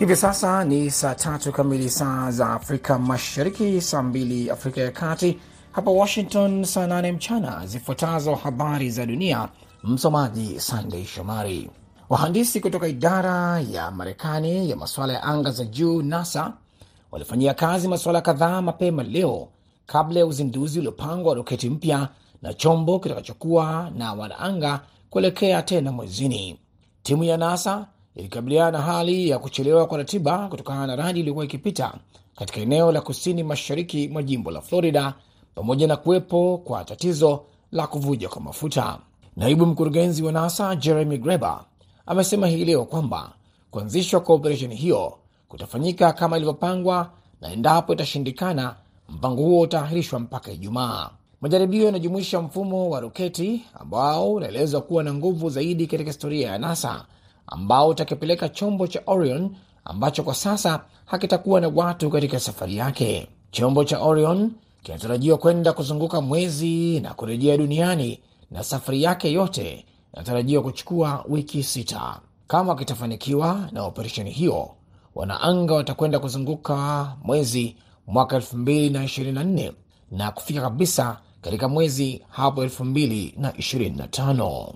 Hivi sasa ni saa tatu kamili saa za Afrika Mashariki, saa mbili Afrika ya Kati, hapa Washington saa nane mchana. Zifuatazo habari za dunia, msomaji Sandey Shomari. Wahandisi kutoka idara ya Marekani ya masuala ya anga za juu NASA walifanyia kazi masuala kadhaa mapema leo kabla ya uzinduzi uliopangwa wa roketi mpya na chombo kitakachokuwa na wanaanga kuelekea tena mwezini. Timu ya NASA ilikabiliana na hali ya kuchelewa kwa ratiba kutokana na radi iliyokuwa ikipita katika eneo la kusini mashariki mwa jimbo la Florida, pamoja na kuwepo kwa tatizo la kuvuja kwa mafuta. Naibu mkurugenzi wa NASA Jeremy Greber amesema hii leo kwamba kuanzishwa kwa operesheni hiyo kutafanyika kama ilivyopangwa, na endapo itashindikana, mpango huo utaahirishwa mpaka Ijumaa. Majaribio yanajumuisha mfumo wa roketi ambao unaelezwa kuwa na nguvu zaidi katika historia ya NASA ambao utakipeleka chombo cha Orion ambacho kwa sasa hakitakuwa na watu katika safari yake. Chombo cha Orion kinatarajiwa kwenda kuzunguka mwezi na kurejea duniani, na safari yake yote inatarajiwa kuchukua wiki sita. Kama kitafanikiwa na operesheni hiyo, wanaanga watakwenda kuzunguka mwezi mwaka 2024 na kufika kabisa katika mwezi hapo 2025.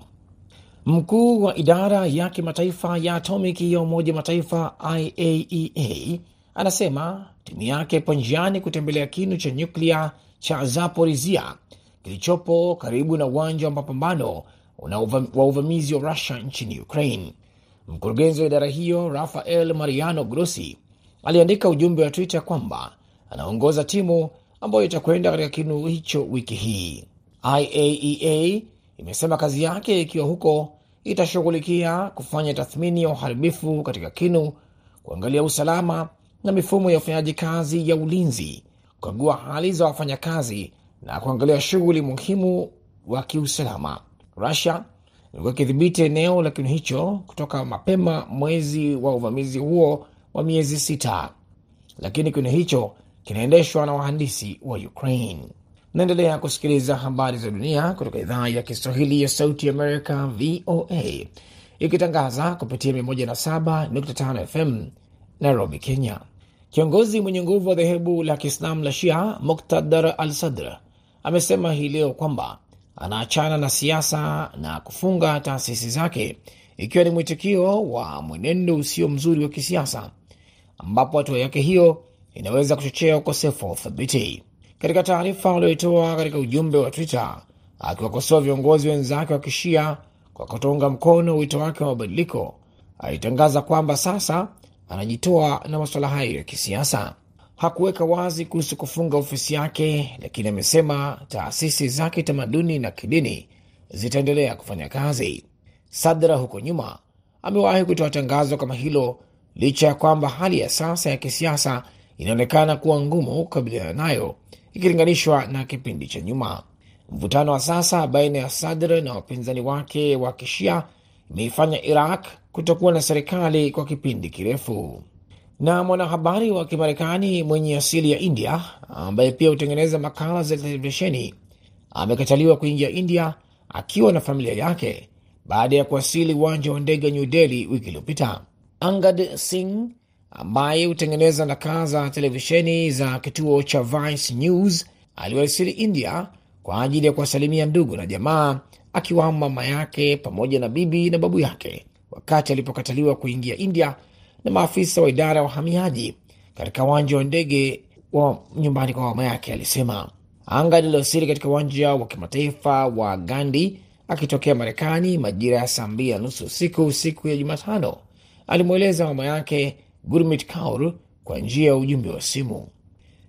Mkuu wa idara ya kimataifa ya atomiki ya Umoja wa Mataifa IAEA anasema timu yake ipo njiani kutembelea kinu cha nyuklia cha Zaporizhia kilichopo karibu na uwanja wa mapambano wa uvamizi wa Rusia nchini Ukraine. Mkurugenzi wa idara hiyo Rafael Mariano Grossi aliandika ujumbe wa Twitter kwamba anaongoza timu ambayo itakwenda katika kinu hicho wiki hii. IAEA imesema kazi yake ikiwa huko itashughulikia kufanya tathmini ya uharibifu katika kinu, kuangalia usalama na mifumo ya ufanyaji kazi ya ulinzi, kukagua hali za wafanyakazi na kuangalia shughuli muhimu wa kiusalama. Rusia ilikuwa ikidhibiti eneo la kinu hicho kutoka mapema mwezi wa uvamizi huo wa miezi sita, lakini kinu hicho kinaendeshwa na wahandisi wa Ukraine. Naendelea kusikiliza habari za dunia kutoka idhaa ya Kiswahili ya Sauti Amerika, VOA, ikitangaza kupitia 107.5 FM Nairobi, Kenya. Kiongozi mwenye nguvu wa dhehebu la Kiislamu la Shia Muktadar al Sadr amesema hii leo kwamba anaachana na siasa na kufunga taasisi zake, ikiwa ni mwitikio wa mwenendo usio mzuri wa kisiasa, ambapo hatua yake hiyo inaweza kuchochea ukosefu wa uthabiti. Katika taarifa aliyoitoa katika ujumbe wa Twitter akiwakosoa viongozi wenzake wa kishia kwa kutounga mkono wito wake wa mabadiliko, alitangaza kwamba sasa anajitoa na masuala hayo ya kisiasa. Hakuweka wazi kuhusu kufunga ofisi yake, lakini amesema taasisi za kitamaduni na kidini zitaendelea kufanya kazi. Sadra huko nyuma amewahi kutoa tangazo kama hilo, licha ya kwamba hali ya sasa ya kisiasa inaonekana kuwa ngumu kukabiliana nayo ikilinganishwa na kipindi cha nyuma. Mvutano wa sasa baina ya Sadr na wapinzani wake wa kishia imeifanya Iraq kutokuwa na serikali kwa kipindi kirefu. Na mwanahabari wa Kimarekani mwenye asili ya India ambaye pia hutengeneza makala za televisheni amekataliwa kuingia India akiwa na familia yake baada ya kuwasili uwanja wa ndege New Delhi wiki iliyopita. Angad Singh ambaye hutengeneza nakala za televisheni za kituo cha Vice News aliwasili India kwa ajili ya kuwasalimia ndugu na jamaa, akiwamo mama yake pamoja na bibi na babu yake, wakati alipokataliwa kuingia India na maafisa wa idara ya uhamiaji katika uwanja wa ndege wa nyumbani kwa mama yake. Alisema anga lililowasili katika uwanja wa kimataifa wa Gandhi akitokea Marekani majira ya saa mbili na nusu usiku siku ya Jumatano. Alimweleza mama yake Gurmit Kaur kwa njia ya ujumbe wa simu.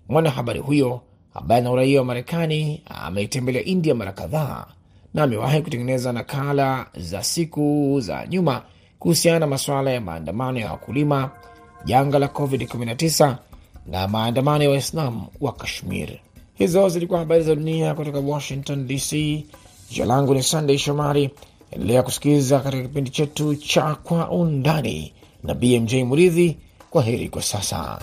Mwanahabari huyo ambaye ana uraia wa Marekani ameitembelea India mara kadhaa na amewahi kutengeneza nakala za siku za nyuma kuhusiana na masuala ya maandamano ya wakulima, janga la COVID-19 na maandamano ya Waislamu wa Kashmir. Hizo zilikuwa habari za dunia kutoka Washington DC. Jina langu ni Sandey Shomari. Endelea kusikiliza katika kipindi chetu cha Kwa Undani na BMJ Muridhi. Kwa heri kwa sasa.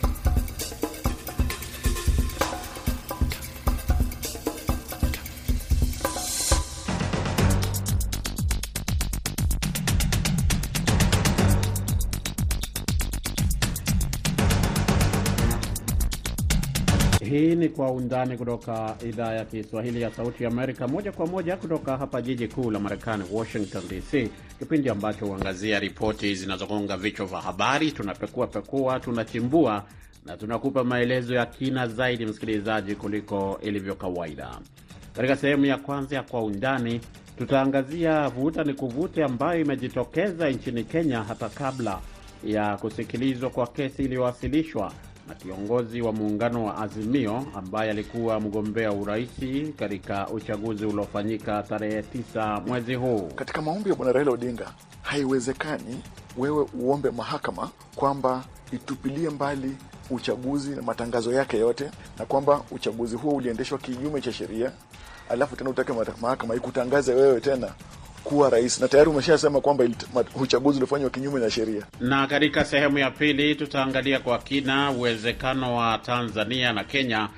Kwa Undani kutoka idhaa ya Kiswahili ya Sauti ya Amerika, moja kwa moja kutoka hapa jiji kuu la Marekani, Washington DC, kipindi ambacho huangazia ripoti zinazogonga vichwa vya habari. Tunapekua pekua, tunachimbua na tunakupa maelezo ya kina zaidi, msikilizaji, kuliko ilivyo kawaida. Katika sehemu ya kwanza ya Kwa Undani tutaangazia vuta ni kuvute ambayo imejitokeza nchini Kenya hata kabla ya kusikilizwa kwa kesi iliyowasilishwa na kiongozi wa muungano wa Azimio ambaye alikuwa mgombea uraisi katika uchaguzi uliofanyika tarehe 9 mwezi huu. Katika maombi ya bwana Raila Odinga, haiwezekani wewe uombe mahakama kwamba itupilie mbali uchaguzi na matangazo yake yote, na kwamba uchaguzi huo uliendeshwa kinyume cha sheria, alafu tena utake mahakama ikutangaze wewe tena kuwa rais na tayari umeshasema kwamba uchaguzi ulifanywa kinyume na sheria. Na katika sehemu ya pili tutaangalia kwa kina uwezekano wa Tanzania na Kenya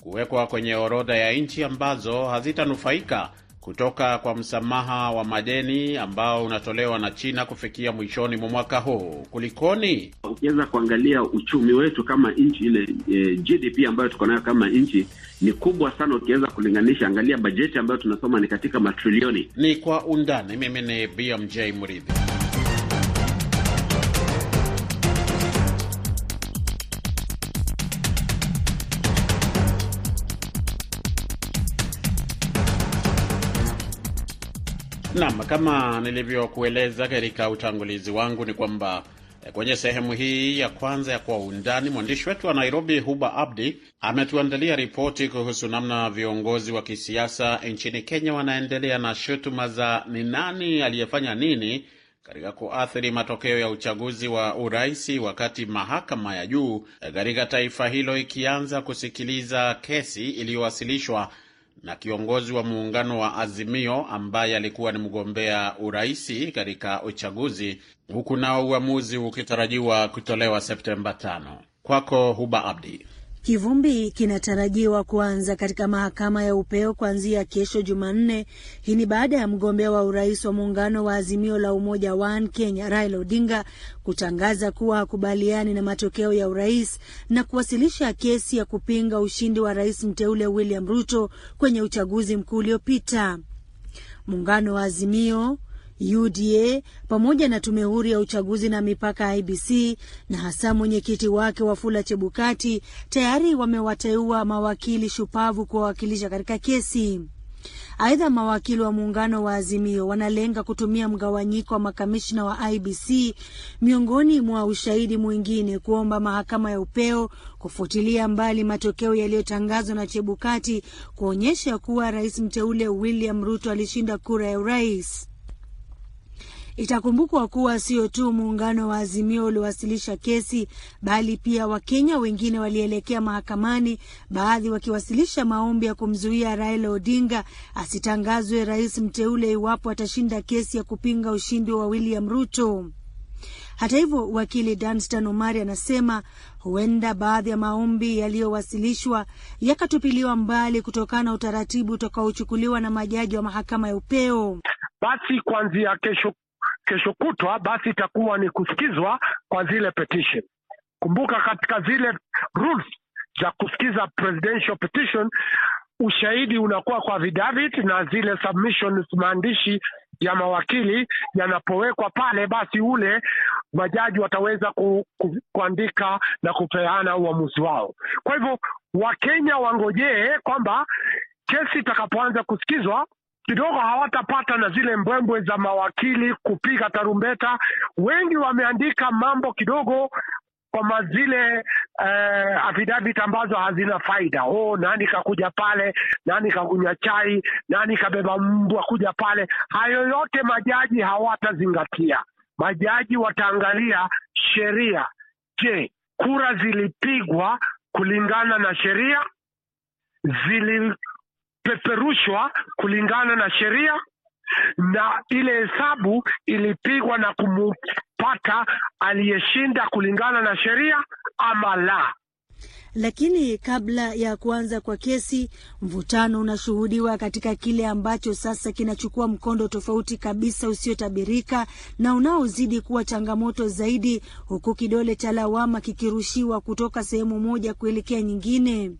kuwekwa kwenye orodha ya nchi ambazo hazitanufaika kutoka kwa msamaha wa madeni ambao unatolewa na China kufikia mwishoni mwa mwaka huu. Kulikoni? Ukiweza kuangalia uchumi wetu kama nchi ile, e, GDP ambayo tuko nayo kama nchi ni kubwa sana, ukiweza kulinganisha. Angalia bajeti ambayo tunasoma ni katika matrilioni. Ni Kwa Undani. Mimi ni BMJ Mridhi. Naam, kama nilivyokueleza katika utangulizi wangu ni kwamba kwenye sehemu hii ya kwanza ya Kwa Undani, mwandishi wetu wa Nairobi Huba Abdi ametuandalia ripoti kuhusu namna viongozi wa kisiasa nchini Kenya wanaendelea na shutuma za ni nani aliyefanya nini katika kuathiri matokeo ya uchaguzi wa uraisi, wakati mahakama ya juu katika taifa hilo ikianza kusikiliza kesi iliyowasilishwa na kiongozi wa muungano wa Azimio ambaye alikuwa ni mgombea uraisi katika uchaguzi, huku nao uamuzi ukitarajiwa kutolewa Septemba tano. Kwako Huba Abdi. Kivumbi kinatarajiwa kuanza katika mahakama ya upeo kuanzia kesho Jumanne. Hii ni baada ya mgombea wa urais wa muungano wa Azimio la Umoja One Kenya Raila Odinga kutangaza kuwa hakubaliani na matokeo ya urais na kuwasilisha kesi ya kupinga ushindi wa rais mteule William Ruto kwenye uchaguzi mkuu uliopita. Muungano wa Azimio UDA pamoja na tume huru ya uchaguzi na mipaka IBC na hasa mwenyekiti wake Wafula Chebukati tayari wamewateua mawakili shupavu kuwawakilisha katika kesi. Aidha, mawakili wa muungano wa Azimio wanalenga kutumia mgawanyiko wa makamishna wa IBC miongoni mwa ushahidi mwingine kuomba mahakama ya upeo kufutilia mbali matokeo yaliyotangazwa na Chebukati kuonyesha kuwa rais mteule William Ruto alishinda kura ya urais. Itakumbukwa kuwa sio tu muungano wa Azimio uliowasilisha kesi bali pia Wakenya wengine walielekea mahakamani, baadhi wakiwasilisha maombi ya kumzuia Raila Odinga asitangazwe rais mteule iwapo atashinda kesi ya kupinga ushindi wa William Ruto. Hata hivyo, wakili Danstan Omari anasema huenda baadhi ya maombi yaliyowasilishwa yakatupiliwa mbali kutokana na utaratibu utakaochukuliwa na majaji wa mahakama ya upeo. Basi kuanzia kesho kesho kutwa basi itakuwa ni kusikizwa kwa zile petition. Kumbuka katika zile rules za kusikiza presidential petition, ushahidi unakuwa kwa vidavit na zile submissions maandishi ya mawakili yanapowekwa pale, basi ule majaji wataweza ku, ku, kuandika na kupeana uamuzi wao. Kwa hivyo Wakenya wangojee kwamba kesi itakapoanza kusikizwa kidogo hawatapata na zile mbwembwe za mawakili kupiga tarumbeta. Wengi wameandika mambo kidogo kwa mazile eh, affidavit ambazo hazina faida. Oh, nani kakuja pale, nani kakunywa chai, nani kabeba mbwa kuja pale. Hayo yote majaji hawatazingatia. Majaji wataangalia sheria. Je, kura zilipigwa kulingana na sheria? zili peperushwa kulingana na sheria na ile hesabu ilipigwa na kumpata aliyeshinda kulingana na sheria ama la. Lakini kabla ya kuanza kwa kesi, mvutano unashuhudiwa katika kile ambacho sasa kinachukua mkondo tofauti kabisa usiotabirika na unaozidi kuwa changamoto zaidi, huku kidole cha lawama kikirushiwa kutoka sehemu moja kuelekea nyingine.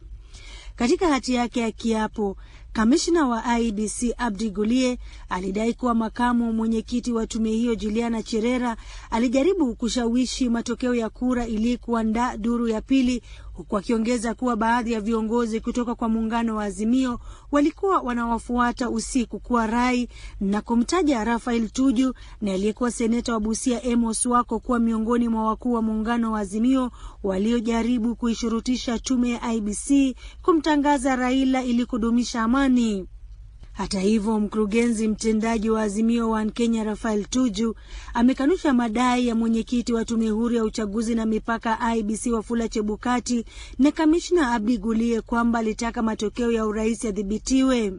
Katika hati yake ya kiapo, kamishna wa IBC Abdi Gulie alidai kuwa makamu mwenyekiti wa tume hiyo Juliana Cherera alijaribu kushawishi matokeo ya kura ili kuandaa duru ya pili, huku akiongeza kuwa baadhi ya viongozi kutoka kwa muungano wa Azimio walikuwa wanawafuata usiku kuwa rai na kumtaja Rafael Tuju na aliyekuwa seneta wa Busia Amos Wako kuwa miongoni mwa wakuu wa muungano wa Azimio waliojaribu kuishurutisha tume ya IBC kumtangaza Raila ili kudumisha amani. Hata hivyo, mkurugenzi mtendaji wa Azimio One Kenya Rafael Tuju amekanusha madai ya mwenyekiti wa tume huru ya uchaguzi na mipaka IBC Wafula Chebukati na kamishna Abdi Gulie kwamba alitaka matokeo ya urais yadhibitiwe.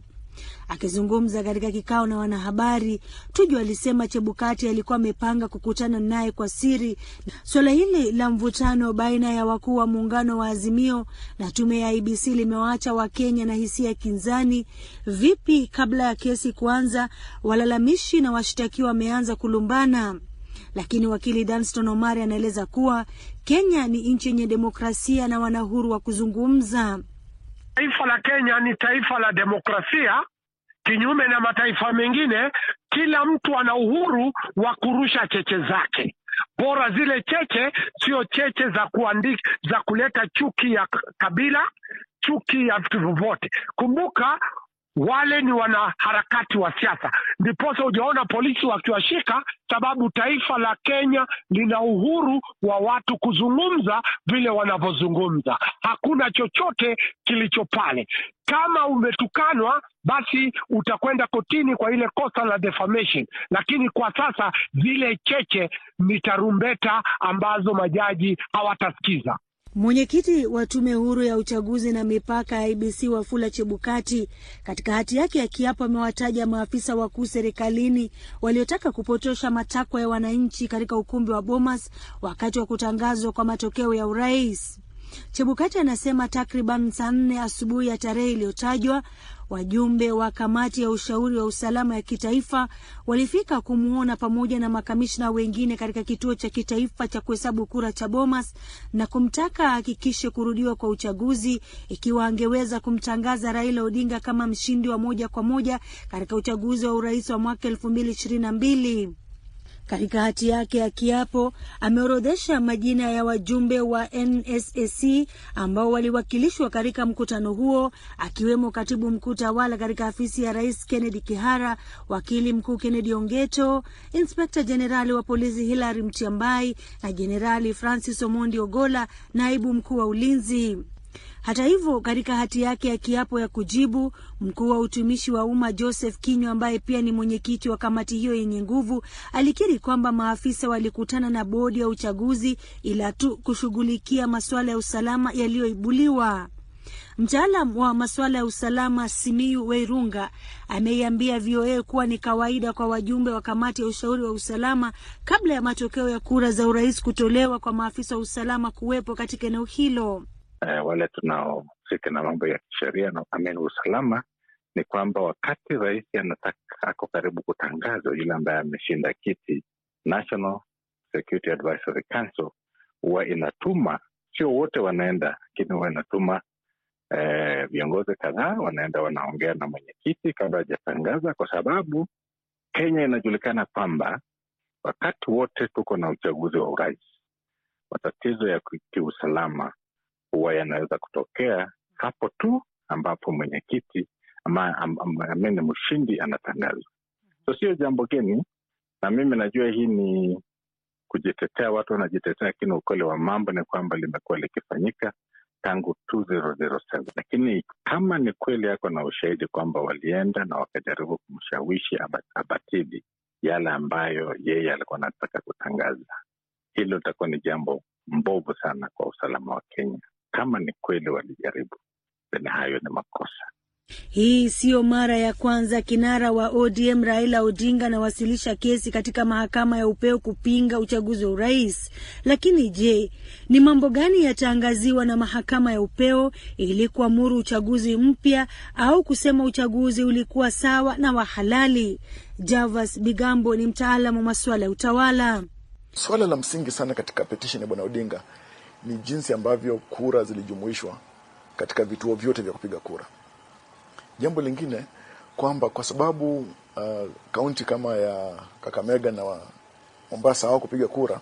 Akizungumza katika kikao na wanahabari, Tuju alisema Chebukati alikuwa amepanga kukutana naye kwa siri. Suala hili la mvutano baina ya wakuu wa muungano wa Azimio na tume ya IBC limewaacha Wakenya na hisia kinzani. Vipi kabla ya kesi kuanza, walalamishi na washtakiwa wameanza kulumbana lakini wakili Danston Omari anaeleza kuwa Kenya ni nchi yenye demokrasia na wana uhuru wa kuzungumza. Taifa la Kenya ni taifa la demokrasia, kinyume na mataifa mengine. Kila mtu ana uhuru wa kurusha cheche zake, bora zile cheche sio cheche za kuandika, za kuleta chuki ya kabila, chuki ya vitu vyovyote. Kumbuka wale ni wanaharakati wa siasa, ndiposa hujaona polisi wakiwashika, sababu taifa la Kenya lina uhuru wa watu kuzungumza vile wanavyozungumza. Hakuna chochote kilicho pale. Kama umetukanwa, basi utakwenda kotini kwa ile kosa la defamation, lakini kwa sasa zile cheche ni tarumbeta ambazo majaji hawatasikiza. Mwenyekiti wa tume huru ya uchaguzi na mipaka ya IBC Wafula Chebukati katika hati yake ya kiapo amewataja maafisa wakuu serikalini waliotaka kupotosha matakwa ya wananchi katika ukumbi wa Bomas wakati wa kutangazwa kwa matokeo ya urais. Chebukati anasema takriban saa nne asubuhi ya tarehe iliyotajwa wajumbe wa kamati ya ushauri wa usalama ya kitaifa walifika kumwona pamoja na makamishna wengine katika kituo cha kitaifa cha kuhesabu kura cha Bomas na kumtaka ahakikishe kurudiwa kwa uchaguzi ikiwa angeweza kumtangaza Raila Odinga kama mshindi wa moja kwa moja katika uchaguzi wa urais wa mwaka elfu mbili ishirini na mbili. Katika hati yake ya kiapo ameorodhesha majina ya wajumbe wa NSAC ambao waliwakilishwa katika mkutano huo, akiwemo katibu mkuu tawala katika afisi ya rais Kennedy Kihara, wakili mkuu Kennedy Ongeto, inspekta jenerali wa polisi Hilary Mtiambai na jenerali Francis Omondi Ogola, naibu mkuu wa ulinzi. Hata hivyo, katika hati yake ya kiapo ya kujibu, mkuu wa utumishi wa umma Joseph Kinywa, ambaye pia ni mwenyekiti wa kamati hiyo yenye nguvu, alikiri kwamba maafisa walikutana na bodi ya uchaguzi ila tu kushughulikia masuala ya usalama yaliyoibuliwa. Mtaalam wa masuala ya usalama Simiyu Weirunga ameiambia VOA kuwa ni kawaida kwa wajumbe wa kamati ya ushauri wa usalama kabla ya matokeo ya kura za urais kutolewa kwa maafisa wa usalama kuwepo katika eneo hilo. Uh, wale tunaohusika na mambo ya kisheria na amini usalama ni kwamba wakati rais anataka ako karibu kutangazwa yule ambaye ameshinda kiti, National Security Advisory Council huwa inatuma, sio wote wanaenda, lakini huwa inatuma eh, viongozi kadhaa wanaenda wanaongea na mwenyekiti kabla hajatangaza, kwa sababu Kenya inajulikana kwamba wakati wote tuko na uchaguzi wa urais, matatizo ya kiusalama huwa yanaweza kutokea hapo tu ambapo mwenyekiti ama amene mshindi anatangazwa. So sio jambo geni, na mimi najua hii ni kujitetea, watu wanajitetea, lakini ukweli wa mambo ni kwamba limekuwa likifanyika tangu 2007 lakini kama ni kweli yako na ushahidi kwamba walienda na wakajaribu kumshawishi abatili yale ambayo yeye alikuwa anataka kutangaza, hilo litakuwa ni jambo mbovu sana kwa usalama wa Kenya. Kama ni kweli walijaribu, then hayo ni makosa. Hii siyo mara ya kwanza kinara wa ODM Raila Odinga anawasilisha kesi katika mahakama ya upeo kupinga uchaguzi wa urais. Lakini je, ni mambo gani yataangaziwa na mahakama ya upeo ili kuamuru uchaguzi mpya au kusema uchaguzi ulikuwa sawa na wa halali? Javas Bigambo ni mtaalamu wa masuala ya utawala. Swala la msingi sana katika petition ya bwana Odinga ni jinsi ambavyo kura zilijumuishwa katika vituo vyote vya kupiga kura. Jambo lingine kwamba kwa sababu kaunti uh, kama ya Kakamega na Mombasa hawa kupiga kura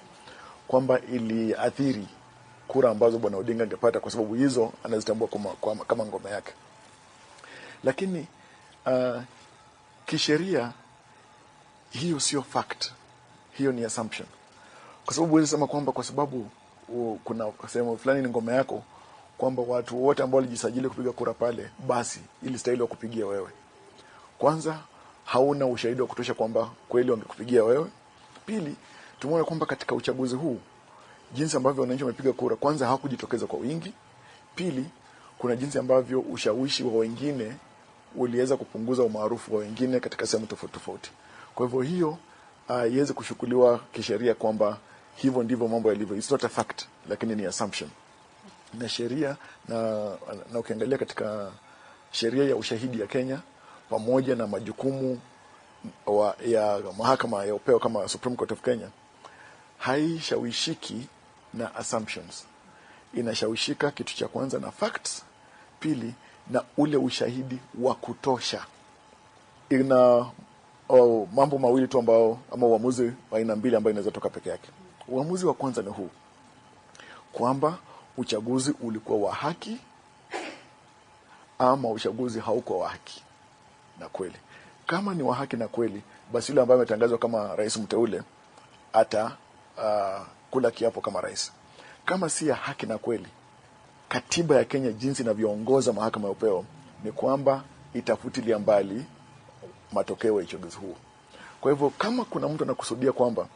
kwamba iliathiri kura ambazo bwana Odinga angepata kwa sababu hizo anazitambua kama, kama, kama ngome yake, lakini uh, kisheria hiyo sio fact, hiyo ni assumption, kwa sababu huwezi sema kwamba kwa sababu uh, kuna sehemu fulani ni ngome yako kwamba watu wote ambao walijisajili kupiga kura pale basi ilistahili wakupigia wewe. Kwanza hauna ushahidi wa kutosha kwamba kweli wangekupigia wewe. Pili, tumeona kwamba katika uchaguzi huu jinsi ambavyo wananchi wamepiga kura, kwanza hawakujitokeza kwa wingi. Pili, kuna jinsi ambavyo ushawishi wa wengine uliweza kupunguza umaarufu wa wengine katika sehemu tofauti tofauti. Kwa hivyo hiyo uh, iweze kushukuliwa kisheria kwamba hivyo ndivyo mambo yalivyo. It's not a fact, lakini ni assumption na sheria na, na ukiangalia katika sheria ya ushahidi ya Kenya pamoja na majukumu wa, ya mahakama ya upeo kama Supreme Court of Kenya haishawishiki na assumptions, inashawishika kitu cha kwanza na facts, pili na ule ushahidi wa kutosha. Ina oh, mambo mawili tu ambao ama uamuzi wa aina mbili ambayo inaweza toka peke yake. Uamuzi wa kwanza ni huu kwamba uchaguzi ulikuwa wa haki ama uchaguzi haukuwa wa haki na kweli. Kama ni wa haki na kweli, basi yule ambaye ametangazwa kama rais mteule ata uh, kula kiapo kama rais. Kama si ya haki na kweli, katiba ya Kenya jinsi inavyoongoza mahakama ya upeo ni kwamba itafutilia mbali matokeo ya uchaguzi huo. Kwa hivyo kama kuna mtu anakusudia kwamba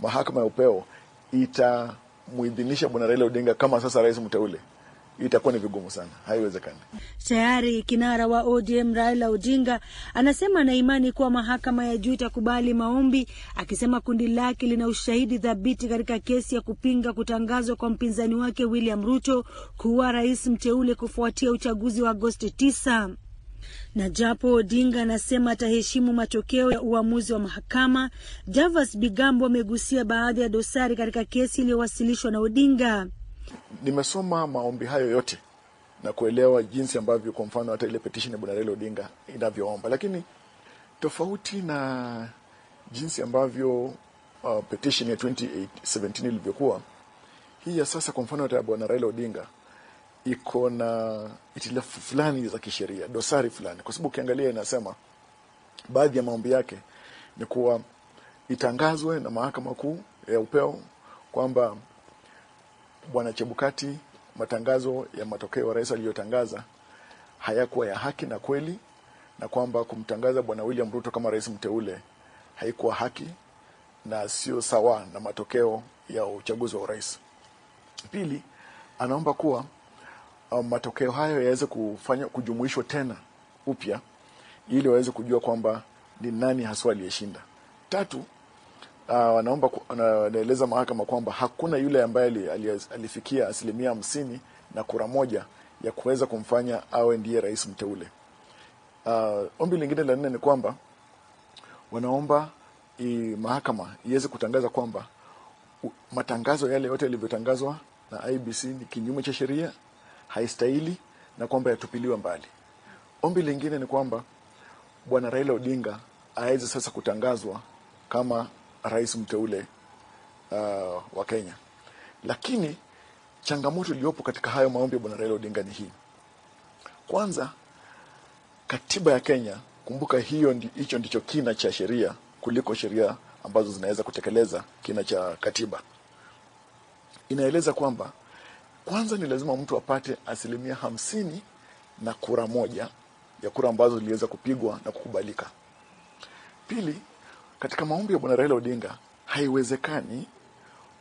mahakama ya upeo itamuidhinisha bwana Raila Odinga kama sasa rais mteule, itakuwa ni vigumu sana, haiwezekani. Tayari kinara wa ODM Raila Odinga anasema ana imani kuwa mahakama ya juu itakubali maombi, akisema kundi lake lina ushahidi thabiti katika kesi ya kupinga kutangazwa kwa mpinzani wake William Ruto kuwa rais mteule kufuatia uchaguzi wa Agosti 9 na japo Odinga anasema ataheshimu matokeo ya uamuzi wa mahakama, Javas Bigambo amegusia baadhi ya dosari katika kesi iliyowasilishwa na Odinga. Nimesoma maombi hayo yote na kuelewa jinsi ambavyo kwa mfano hata ile petition ya bwana Raila Odinga inavyoomba, lakini tofauti na jinsi ambavyo uh, petition ya 2017 ilivyokuwa, hii ya sasa kwa mfano hata ya bwana Raila Odinga iko na itilafu fulani za kisheria, dosari fulani, kwa sababu ukiangalia inasema baadhi ya maombi yake ni kuwa itangazwe na mahakama kuu ya upeo kwamba bwana Chebukati, matangazo ya matokeo ya rais aliyotangaza hayakuwa ya haki na kweli, na kwamba kumtangaza bwana William Ruto kama rais mteule haikuwa haki na sio sawa na matokeo ya uchaguzi wa urais. Pili, anaomba kuwa matokeo hayo yaweze kufanya kujumuishwa tena upya ili waweze kujua kwamba ni nani haswa aliyeshinda. Tatu, uh, wanaomba anaeleza mahakama kwamba hakuna yule ambaye ali, ali, alifikia asilimia hamsini na kura moja ya kuweza kumfanya awe ndiye rais mteule. Uh, ombi lingine la nne ni kwamba wanaomba i, mahakama iweze kutangaza kwamba u, matangazo yale yote yalivyotangazwa na IBC ni kinyume cha sheria, haistahili na kwamba yatupiliwe mbali. Ombi lingine ni kwamba bwana Raila Odinga aweze sasa kutangazwa kama rais mteule uh, wa Kenya. Lakini changamoto iliyopo katika hayo maombi ya bwana Raila Odinga ni hii. Kwanza, katiba ya Kenya, kumbuka hiyo ndi, hicho ndicho kina cha sheria kuliko sheria ambazo zinaweza kutekeleza kina cha katiba. Inaeleza kwamba kwanza ni lazima mtu apate asilimia hamsini na kura moja ya kura ambazo ziliweza kupigwa na kukubalika. Pili, katika maombi ya bwana Raila Odinga haiwezekani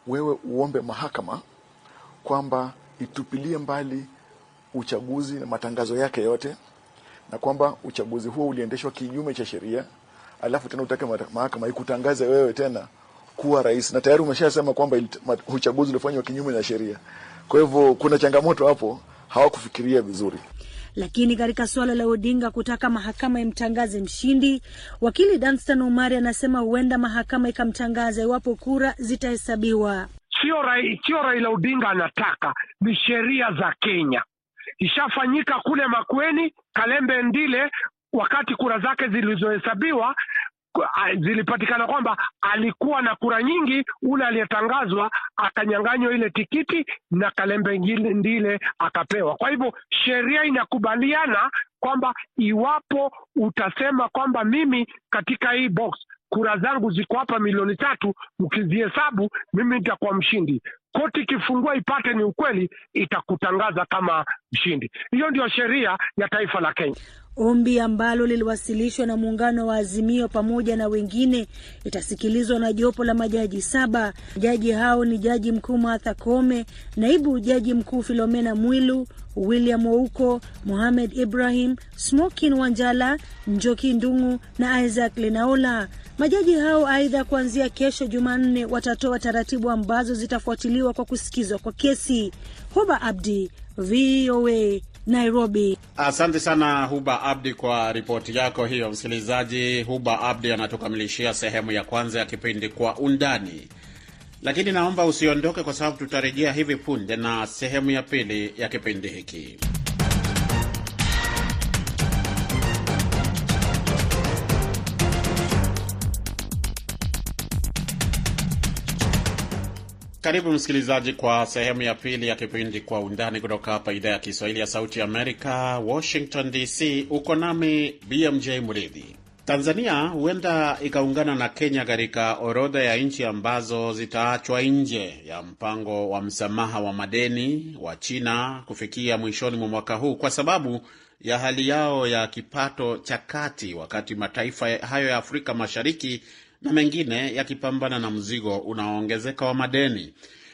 wewe uombe mahakama kwamba itupilie mbali uchaguzi na matangazo yake yote, na kwamba uchaguzi huo uliendeshwa kinyume cha sheria, alafu tena utake mahakama ikutangaze wewe tena kuwa rais, na tayari umeshasema kwamba uchaguzi ulifanywa kinyume na sheria. Kwa hivyo kuna changamoto hapo, hawakufikiria vizuri. Lakini katika suala la Odinga kutaka mahakama imtangaze mshindi, wakili Danstan Omari anasema huenda mahakama ikamtangaza iwapo kura zitahesabiwa. Sio Rai, sio Raila Odinga anataka, ni sheria za Kenya. ishafanyika kule Makueni. Kalembe Ndile wakati kura zake zilizohesabiwa zilipatikana kwamba alikuwa na kura nyingi, ule aliyetangazwa akanyang'anywa ile tikiti na Kalembe Ndile akapewa. Kwa hivyo sheria inakubaliana kwamba iwapo utasema kwamba mimi katika hii box kura zangu ziko hapa milioni tatu, mkizihesabu mimi nitakuwa mshindi. Koti ikifungua ipate ni ukweli, itakutangaza kama mshindi. Hiyo ndio sheria ya taifa la Kenya. Ombi ambalo liliwasilishwa na muungano wa Azimio pamoja na wengine itasikilizwa na jopo la majaji saba. Jaji hao ni Jaji Mkuu Martha Koome, naibu jaji mkuu Filomena Mwilu, William Ouko, Mohamed Ibrahim, Smokin Wanjala, Njoki Ndung'u na Isaac Lenaola. Majaji hao aidha, kuanzia kesho Jumanne, watatoa taratibu ambazo zitafuatiliwa kwa kusikizwa kwa kesi. Hoba Abdi, VOA Nairobi. Asante sana Huba Abdi kwa ripoti yako hiyo. Msikilizaji, Huba Abdi anatukamilishia sehemu ya kwanza ya kipindi Kwa Undani, lakini naomba usiondoke, kwa sababu tutarejea hivi punde na sehemu ya pili ya kipindi hiki. Karibu msikilizaji, kwa sehemu ya pili ya kipindi Kwa Undani kutoka hapa idhaa ya Kiswahili ya Sauti Amerika, Washington DC. Uko nami BMJ Mridhi. Tanzania huenda ikaungana na Kenya katika orodha ya nchi ambazo zitaachwa nje ya mpango wa msamaha wa madeni wa China kufikia mwishoni mwa mwaka huu kwa sababu ya hali yao ya kipato cha kati, wakati mataifa hayo ya Afrika Mashariki na mengine yakipambana na mzigo unaoongezeka wa madeni.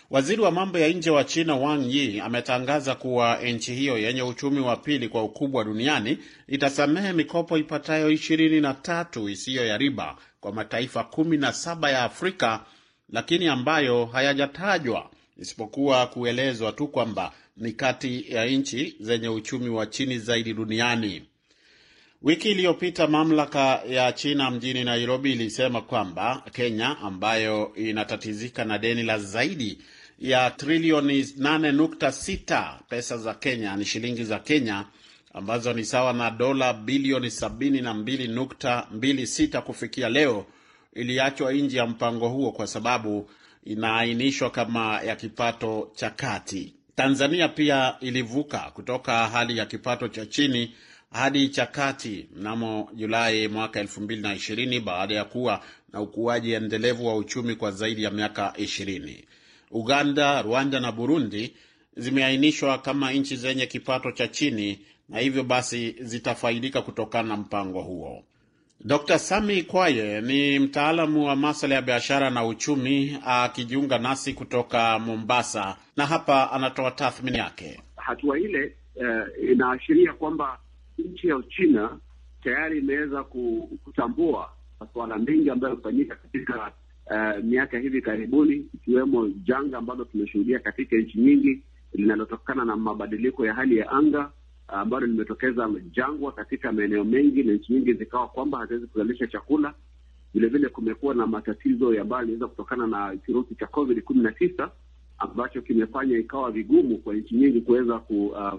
Waziri wa mambo ya nje wa China Wang Yi ametangaza kuwa nchi hiyo yenye uchumi wa pili kwa ukubwa duniani itasamehe mikopo ipatayo ishirini na tatu isiyo ya riba kwa mataifa kumi na saba ya Afrika, lakini ambayo hayajatajwa isipokuwa kuelezwa tu kwamba ni kati ya nchi zenye uchumi wa chini zaidi duniani. Wiki iliyopita mamlaka ya China mjini Nairobi ilisema kwamba Kenya ambayo inatatizika na deni la zaidi ya trilioni 8.6 pesa za Kenya, ni shilingi za Kenya, ambazo ni sawa na dola bilioni 72.26 kufikia leo, iliachwa nje ya mpango huo kwa sababu inaainishwa kama ya kipato cha kati. Tanzania pia ilivuka kutoka hali ya kipato cha chini hadi cha kati mnamo Julai mwaka 2020 baada ya kuwa na ukuaji endelevu wa uchumi kwa zaidi ya miaka 20. Uganda, Rwanda na Burundi zimeainishwa kama nchi zenye kipato cha chini na hivyo basi zitafaidika kutokana na mpango huo. Dr. Sami Kwaye ni mtaalamu wa masuala ya biashara na uchumi akijiunga nasi kutoka Mombasa, na hapa anatoa tathmini yake. Hatua ile uh, inaashiria kwamba nchi ya Uchina tayari imeweza kutambua masuala mengi ambayo yamefanyika katika uh, miaka hivi karibuni, ikiwemo janga ambalo tumeshuhudia katika nchi nyingi linalotokana na mabadiliko ya hali ya anga ambalo limetokeza jangwa katika maeneo mengi, na nchi nyingi zikawa kwamba haziwezi kuzalisha chakula. Vilevile kumekuwa na matatizo ambayo yaliweza kutokana na kirusi cha COVID kumi na tisa ambacho kimefanya ikawa vigumu kwa nchi nyingi kuweza ku uh,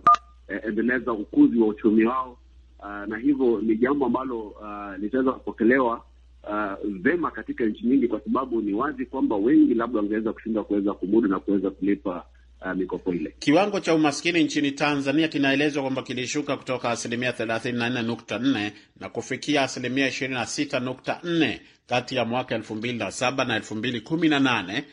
endeleza ukuzi wa uchumi wao. Uh, na hivyo ni jambo ambalo uh, litaweza kupokelewa uh, vema katika nchi nyingi, kwa sababu ni wazi kwamba wengi labda wangeweza kushindwa kuweza kumudu na kuweza kulipa uh, mikopo ile. Kiwango cha umaskini nchini Tanzania kinaelezwa kwamba kilishuka kutoka asilimia thelathini na kufikia asilimia ishirini na sita nukta nne kati ya mwaka elfu mbili na saba na elfu mbili kumi na nane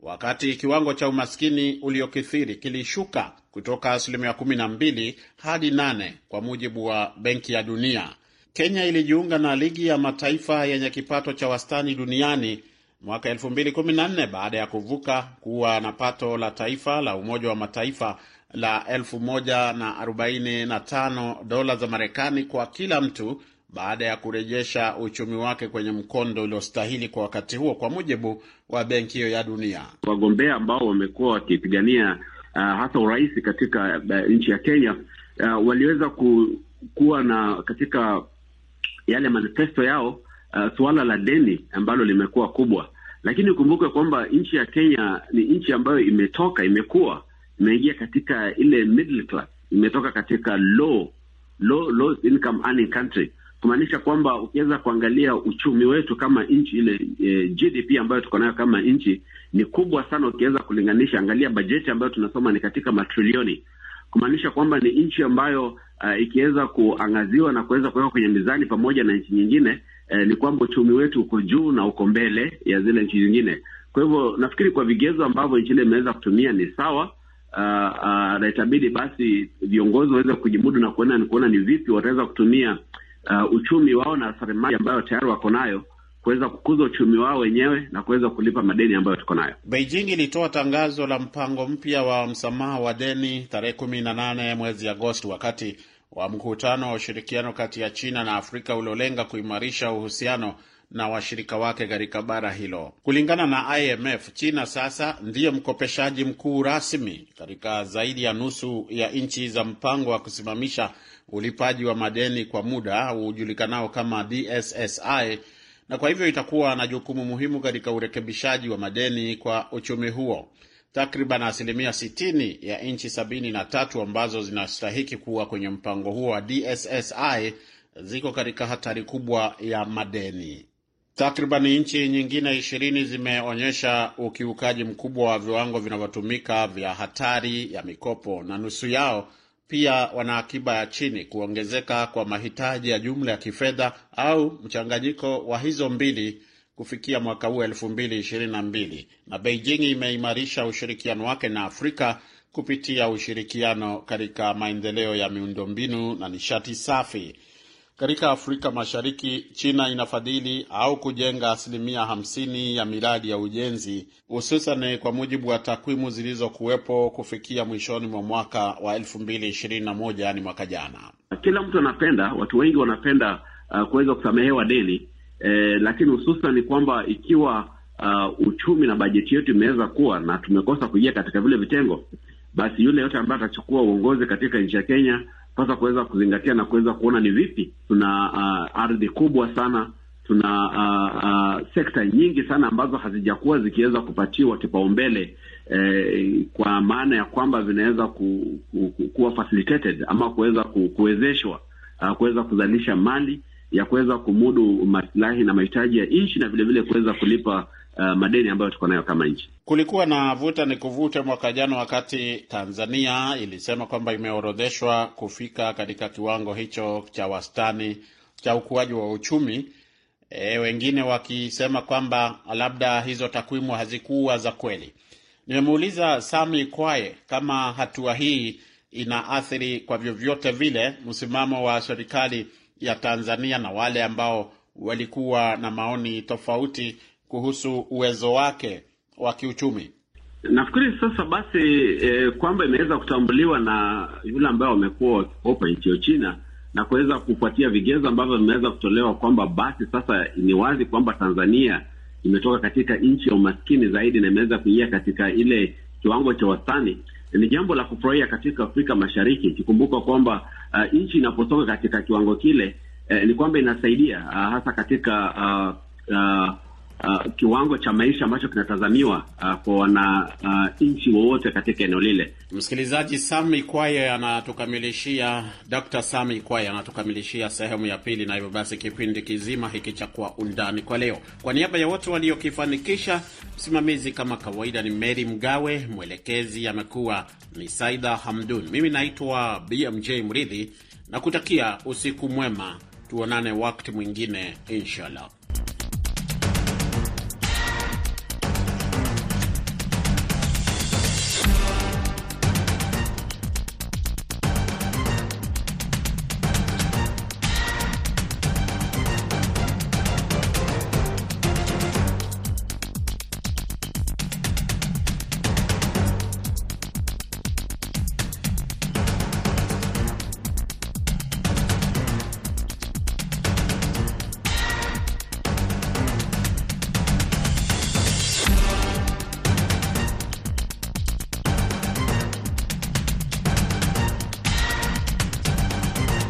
wakati kiwango cha umaskini uliokithiri kilishuka kutoka asilimia kumi na mbili hadi nane kwa mujibu wa Benki ya Dunia. Kenya ilijiunga na ligi ya mataifa yenye kipato cha wastani duniani mwaka 2014 baada ya kuvuka kuwa na pato la taifa la Umoja wa Mataifa la 1045 dola za Marekani kwa kila mtu baada ya kurejesha uchumi wake kwenye mkondo uliostahili kwa wakati huo, kwa mujibu wa benki hiyo ya dunia. Wagombea ambao wamekuwa wakipigania uh, hasa urais katika uh, nchi ya Kenya uh, waliweza ku, kuwa na katika yale manifesto yao uh, suala la deni ambalo limekuwa kubwa, lakini ukumbuke kwamba nchi ya Kenya ni nchi ambayo imetoka imekuwa imeingia katika ile middle class, imetoka katika low, low, low income earning country, kumaanisha kwamba ukiweza kuangalia uchumi wetu kama nchi ile e, GDP ambayo tuko nayo kama nchi ni kubwa sana, ukiweza kulinganisha. Angalia bajeti ambayo tunasoma ni katika matrilioni, kumaanisha kwamba ni nchi ambayo uh, ikiweza kuangaziwa na kuweza kuwekwa kwenye mizani pamoja na nchi nyingine eh, ni kwamba uchumi wetu uko juu na uko mbele ya zile nchi zingine. Kwa hivyo nafikiri kwa vigezo ambavyo nchi ile imeweza kutumia ni sawa. Uh, uh, itabidi basi viongozi waweze kujimudu na kuona ni kuona ni vipi wataweza kutumia uh, uchumi wao na rasilimali ambayo tayari wako nayo kuweza kukuza uchumi wao wenyewe na kuweza kulipa madeni ambayo tuko nayo. Beijing ilitoa tangazo la mpango mpya wa msamaha wa deni tarehe kumi na nane mwezi Agosti wakati wa mkutano wa ushirikiano kati ya China na Afrika uliolenga kuimarisha uhusiano na washirika wake katika bara hilo. Kulingana na IMF, China sasa ndiye mkopeshaji mkuu rasmi katika zaidi ya nusu ya nchi za mpango wa kusimamisha ulipaji wa madeni kwa muda ujulikanao kama DSSI, na kwa hivyo itakuwa na jukumu muhimu katika urekebishaji wa madeni kwa uchumi huo. Takriban asilimia 60 ya nchi sabini na tatu ambazo zinastahiki kuwa kwenye mpango huo wa DSSI ziko katika hatari kubwa ya madeni. Takriban nchi nyingine ishirini zimeonyesha ukiukaji mkubwa wa viwango vinavyotumika vya hatari ya mikopo, na nusu yao pia wana akiba ya chini. Kuongezeka kwa mahitaji ya jumla ya kifedha au mchanganyiko wa hizo mbili kufikia mwaka huu elfu mbili ishirini na mbili na Beijing imeimarisha ushirikiano wake na Afrika kupitia ushirikiano katika maendeleo ya miundombinu na nishati safi. Katika Afrika Mashariki, China inafadhili au kujenga asilimia hamsini ya miradi ya ujenzi, hususan kwa mujibu wa takwimu zilizokuwepo kufikia mwishoni mwa mwaka wa elfu mbili ishirini na moja yani mwaka jana. Kila mtu anapenda, watu wengi wanapenda uh, kuweza kusamehewa deni eh, lakini hususan ni kwamba ikiwa uh, uchumi na bajeti yetu imeweza kuwa na tumekosa kuingia katika vile vitengo, basi yule yote ambaye atachukua uongozi katika nchi ya Kenya pasa kuweza kuzingatia na kuweza kuona ni vipi tuna uh, ardhi kubwa sana, tuna uh, uh, sekta nyingi sana ambazo hazijakuwa zikiweza kupatiwa kipaumbele eh, kwa maana ya kwamba vinaweza ku, ku, ku, kuwa facilitated ama kuweza ku, kuwezeshwa uh, kuweza kuzalisha mali ya kuweza kumudu maslahi na mahitaji ya nchi na vilevile kuweza kulipa uh, madeni ambayo tuko nayo kama nchi. Kulikuwa na vuta ni kuvute mwaka jana, wakati Tanzania ilisema kwamba imeorodheshwa kufika katika kiwango hicho cha wastani cha ukuaji wa uchumi, e, wengine wakisema kwamba labda hizo takwimu hazikuwa za kweli. Nimemuuliza Sami Kwaye kama hatua hii inaathiri kwa vyovyote vile msimamo wa serikali ya Tanzania na wale ambao walikuwa na maoni tofauti kuhusu uwezo wake wa kiuchumi. Nafikiri sasa basi eh, kwamba imeweza kutambuliwa na yule ambaye wamekuwa wakikopa nchi ya China na kuweza kufuatia vigezo ambavyo vimeweza kutolewa kwamba basi sasa ni wazi kwamba Tanzania imetoka katika nchi ya umaskini zaidi na imeweza kuingia katika ile kiwango cha wastani. Ni jambo la kufurahia katika Afrika Mashariki, ikikumbuka kwamba uh, nchi inapotoka katika kiwango kile eh, ni kwamba inasaidia uh, hasa katika uh, uh, uh, kiwango cha maisha ambacho kinatazamiwa uh, kwa wananchi uh, wowote katika eneo lile. Msikilizaji, Sami Kwaye anatukamilishia, Dr. Sami Kwaye anatukamilishia sehemu ya pili, na hivyo basi kipindi kizima hiki cha Kwa Undani kwa leo, kwa niaba ya wote waliokifanikisha, msimamizi kama kawaida ni Mary Mgawe, mwelekezi amekuwa ni Saida Hamdun, mimi naitwa BMJ Mridhi na kutakia usiku mwema, tuonane wakati mwingine inshallah.